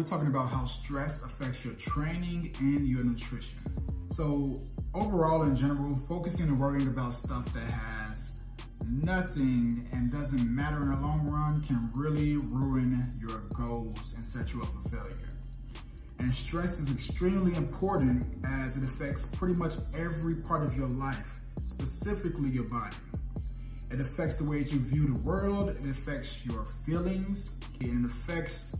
We're talking about how stress affects your training and your nutrition. So overall in general, focusing and worrying about stuff that has nothing and doesn't matter in the long run can really ruin your goals and set you up for failure. And stress is extremely important as it affects pretty much every part of your life, specifically your body. It affects the way that you view the world, it affects your feelings, it affects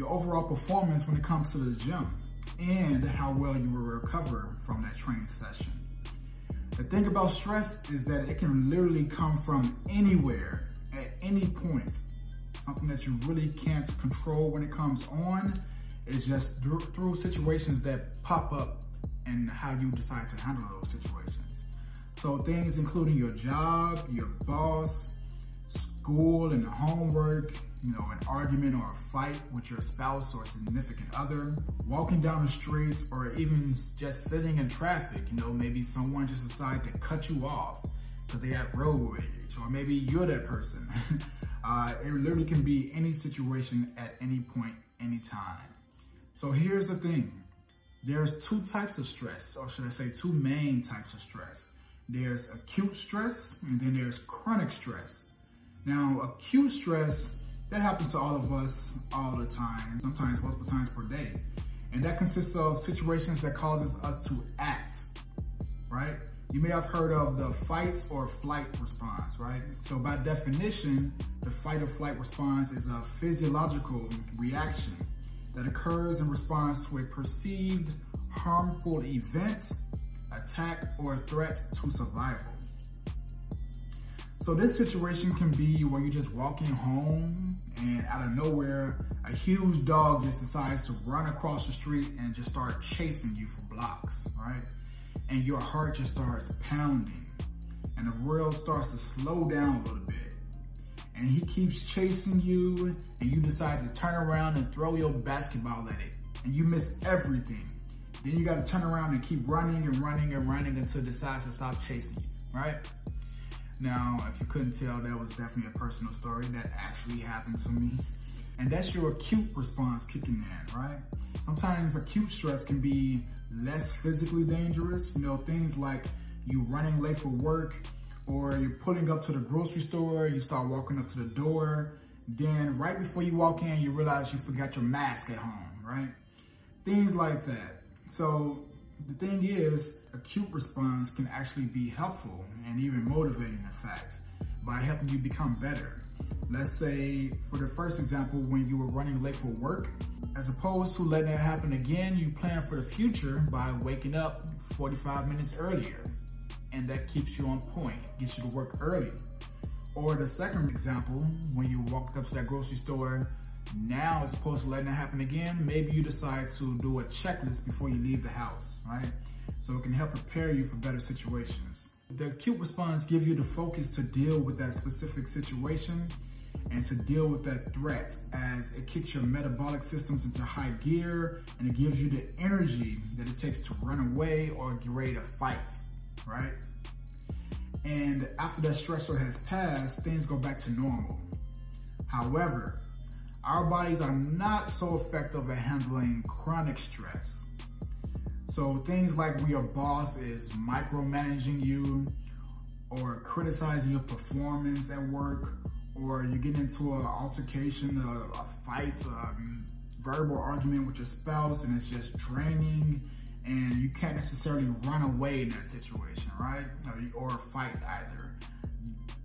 your overall performance when it comes to the gym and how well you will recover from that training session. The thing about stress is that it can literally come from anywhere at any point. Something that you really can't control when it comes on is just through situations that pop up and how you decide to handle those situations. So things including your job, your boss, school and homework, you know, an argument or a fight with your spouse or significant other, walking down the streets, or even just sitting in traffic. You know, maybe someone just decided to cut you off because they had road rage, or maybe you're that person. uh, it literally can be any situation at any point, anytime. So here's the thing. There's two types of stress, or should I say two main types of stress. There's acute stress, and then there's chronic stress. Now, acute stress that happens to all of us all the time, sometimes multiple times per day. And that consists of situations that causes us to act, right? You may have heard of the fight or flight response, right? So by definition, the fight or flight response is a physiological reaction that occurs in response to a perceived harmful event, attack, or threat to survival. So this situation can be where you're just walking home and out of nowhere, a huge dog just decides to run across the street and just start chasing you for blocks, right? And your heart just starts pounding and the world starts to slow down a little bit. And he keeps chasing you and you decide to turn around and throw your basketball at it and you miss everything. Then you gotta turn around and keep running and running and running until it decides to stop chasing you, right? Now, if you couldn't tell, that was definitely a personal story that actually happened to me. And that's your acute response kicking in, right? Sometimes acute stress can be less physically dangerous. You know, things like you running late for work or you're pulling up to the grocery store, you start walking up to the door. Then right before you walk in, you realize you forgot your mask at home, right? Things like that. So the thing is, acute response can actually be helpful and even motivating, in fact, by helping you become better. Let's say, for the first example, when you were running late for work, as opposed to letting that happen again, you plan for the future by waking up 45 minutes earlier. And that keeps you on point, gets you to work early. Or the second example, when you walked up to that grocery store now, as opposed to letting it happen again, maybe you decide to do a checklist before you leave the house, right? So it can help prepare you for better situations. The acute response gives you the focus to deal with that specific situation and to deal with that threat as it kicks your metabolic systems into high gear and it gives you the energy that it takes to run away or get ready to fight, right? And after that stressor has passed, things go back to normal. However, our bodies are not so effective at handling chronic stress. So things like when your boss is micromanaging you or criticizing your performance at work or you get into an altercation, a, a fight, a verbal argument with your spouse and it's just draining and you can't necessarily run away in that situation, right? Or fight either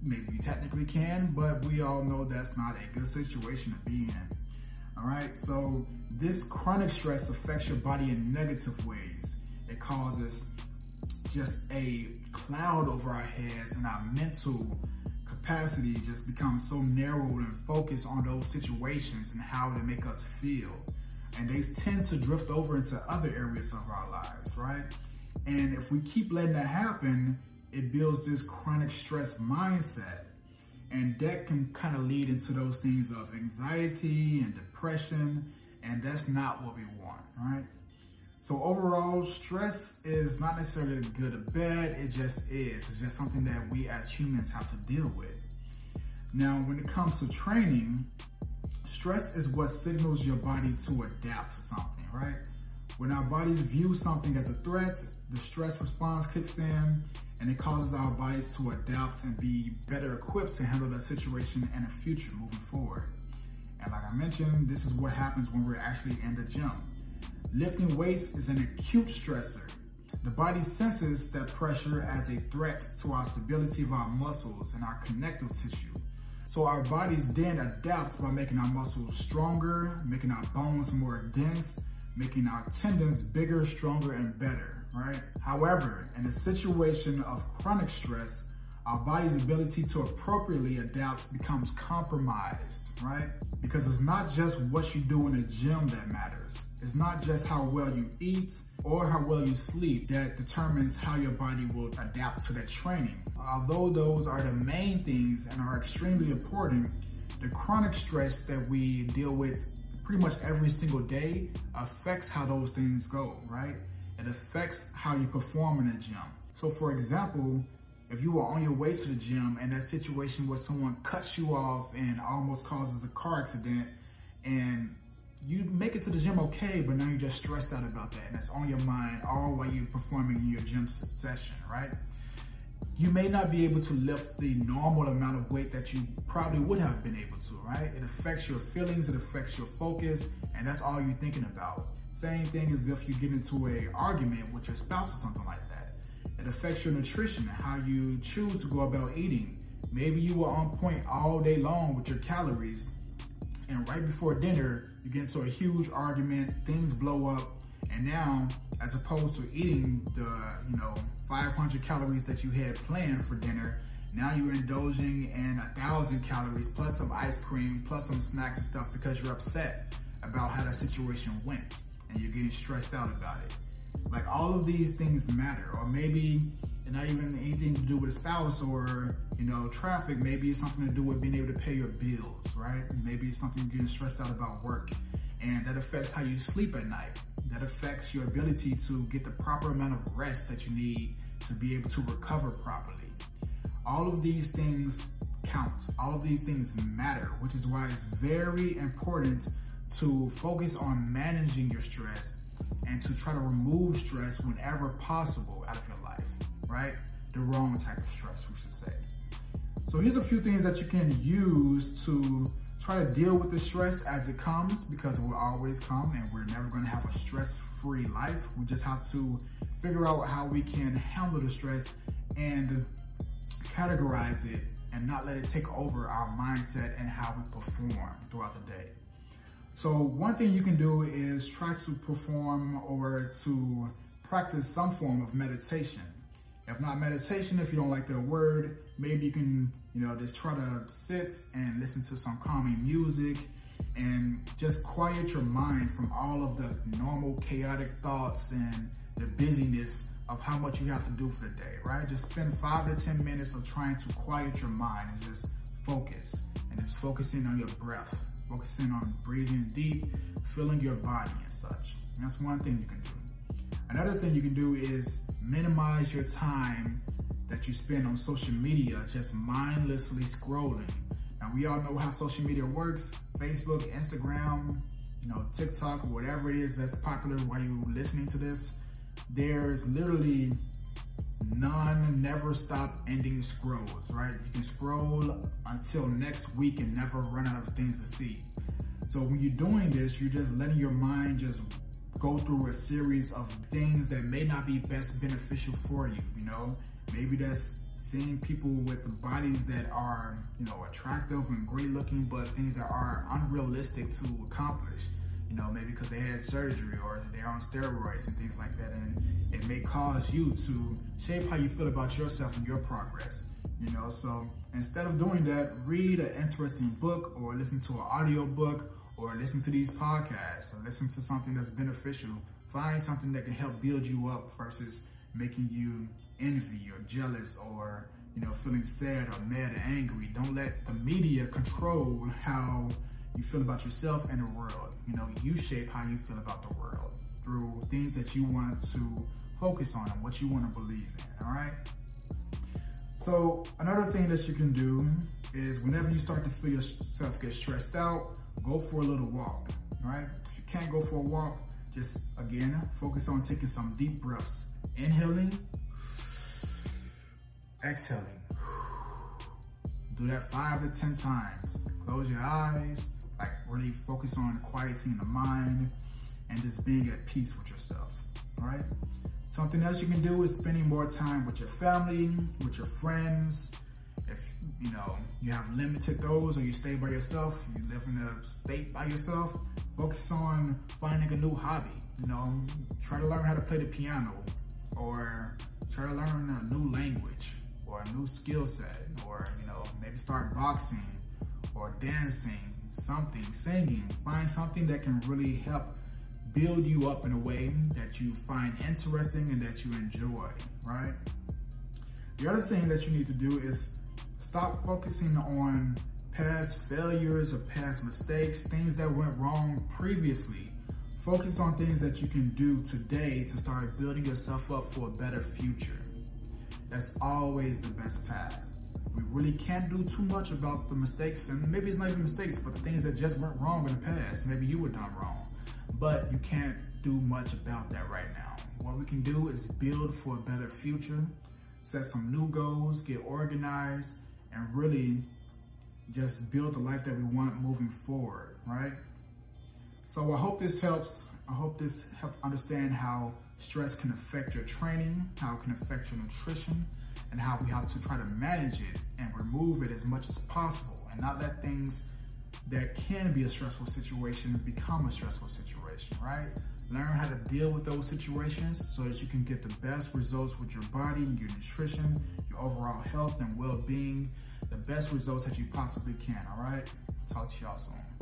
maybe you technically can, but we all know that's not a good situation to be in. All right, so this chronic stress affects your body in negative ways. It causes just a cloud over our heads and our mental capacity just becomes so narrowed and focused on those situations and how they make us feel. And they tend to drift over into other areas of our lives, right? And if we keep letting that happen, it builds this chronic stress mindset. And that can kind of lead into those things of anxiety and depression. And that's not what we want, right? So overall, stress is not necessarily good or bad. It just is. It's just something that we as humans have to deal with. Now, when it comes to training, Stress is what signals your body to adapt to something, right? When our bodies view something as a threat, the stress response kicks in and it causes our bodies to adapt and be better equipped to handle that situation in the future moving forward. And like I mentioned, this is what happens when we're actually in the gym. Lifting weights is an acute stressor. The body senses that pressure as a threat to our stability of our muscles and our connective tissue. So our bodies then adapt by making our muscles stronger, making our bones more dense, making our tendons bigger, stronger, and better, right? However, in a situation of chronic stress, our body's ability to appropriately adapt becomes compromised, right? Because it's not just what you do in the gym that matters. It's not just how well you eat or how well you sleep that determines how your body will adapt to that training. Although those are the main things and are extremely important, the chronic stress that we deal with pretty much every single day affects how those things go, right? It affects how you perform in the gym. So for example, if you are on your way to the gym and that situation where someone cuts you off and almost causes a car accident and you make it to the gym okay, but now you're just stressed out about that and that's on your mind all while you're performing in your gym session, right? You may not be able to lift the normal amount of weight that you probably would have been able to, right? It affects your feelings, it affects your focus, and that's all you're thinking about. Same thing as if you get into a argument with your spouse or something like that it affects your nutrition and how you choose to go about eating. Maybe you were on point all day long with your calories, and right before dinner, you get into a huge argument, things blow up, and now, as opposed to eating the, you know, 500 calories that you had planned for dinner, now you're indulging in a thousand calories plus some ice cream plus some snacks and stuff because you're upset about how that situation went and you're getting stressed out about it. Like all of these things matter, or maybe not even anything to do with a spouse or you know traffic. Maybe it's something to do with being able to pay your bills, right? Maybe it's something you're getting stressed out about work, and that affects how you sleep at night. That affects your ability to get the proper amount of rest that you need to be able to recover properly. All of these things count. All of these things matter, which is why it's very important to focus on managing your stress and to try to remove stress whenever possible out of your life, right? The wrong type of stress, we should say. So here's a few things that you can use to try to deal with the stress as it comes because it will always come and we're never going to have a stress-free life. We just have to figure out how we can handle the stress and categorize it and not let it take over our mindset and how we perform throughout the day. So one thing you can do is try to perform or to practice some form of meditation. If not meditation, if you don't like the word, maybe you can, you know, just try to sit and listen to some calming music and just quiet your mind from all of the normal chaotic thoughts and the busyness of how much you have to do for the day, right? Just spend five to 10 minutes of trying to quiet your mind and just focus and just focusing on your breath focusing on breathing deep, feeling your body and such. And that's one thing you can do. Another thing you can do is minimize your time that you spend on social media just mindlessly scrolling. Now we all know how social media works, Facebook, Instagram, you know, TikTok, whatever it is that's popular while you're listening to this. There's literally non never stop ending scrolls, right? You can scroll until next week and never run out of things to see. So when you're doing this, you're just letting your mind just go through a series of things that may not be best beneficial for you, you know? Maybe that's seeing people with bodies that are, you know, attractive and great looking, but things that are unrealistic to accomplish you know, maybe because they had surgery or they're on steroids and things like that. And it may cause you to shape how you feel about yourself and your progress, you know. So instead of doing that, read an interesting book or listen to an audio book or listen to these podcasts or listen to something that's beneficial. Find something that can help build you up versus making you envy or jealous or you know feeling sad or mad or angry. Don't let the media control how you feel about yourself and the world. You know, you shape how you feel about the world through things that you want to focus on and what you want to believe in, all right? So another thing that you can do is whenever you start to feel yourself get stressed out, go for a little walk, all right? If you can't go for a walk, just again, focus on taking some deep breaths. Inhaling, exhaling. Do that five to 10 times. Close your eyes, really focus on quieting the mind and just being at peace with yourself, all right? Something else you can do is spending more time with your family, with your friends. If, you know, you have limited those or you stay by yourself, you live in a state by yourself, focus on finding a new hobby. You know, try to learn how to play the piano or try to learn a new language or a new skill set or, you know, maybe start boxing or dancing, something, singing. Find something that can really help build you up in a way that you find interesting and that you enjoy, right? The other thing that you need to do is stop focusing on past failures or past mistakes, things that went wrong previously. Focus on things that you can do today to start building yourself up for a better future. That's always the best path. We really can't do too much about the mistakes, and maybe it's not even mistakes, but the things that just went wrong in the past. Maybe you were done wrong, but you can't do much about that right now. What we can do is build for a better future, set some new goals, get organized, and really just build the life that we want moving forward, right? So I hope this helps. I hope this helps understand how stress can affect your training, how it can affect your nutrition, and how we have to try to manage it and remove it as much as possible and not let things that can be a stressful situation become a stressful situation, right? Learn how to deal with those situations so that you can get the best results with your body, and your nutrition, your overall health and well-being, the best results that you possibly can, all right? Talk to y'all soon.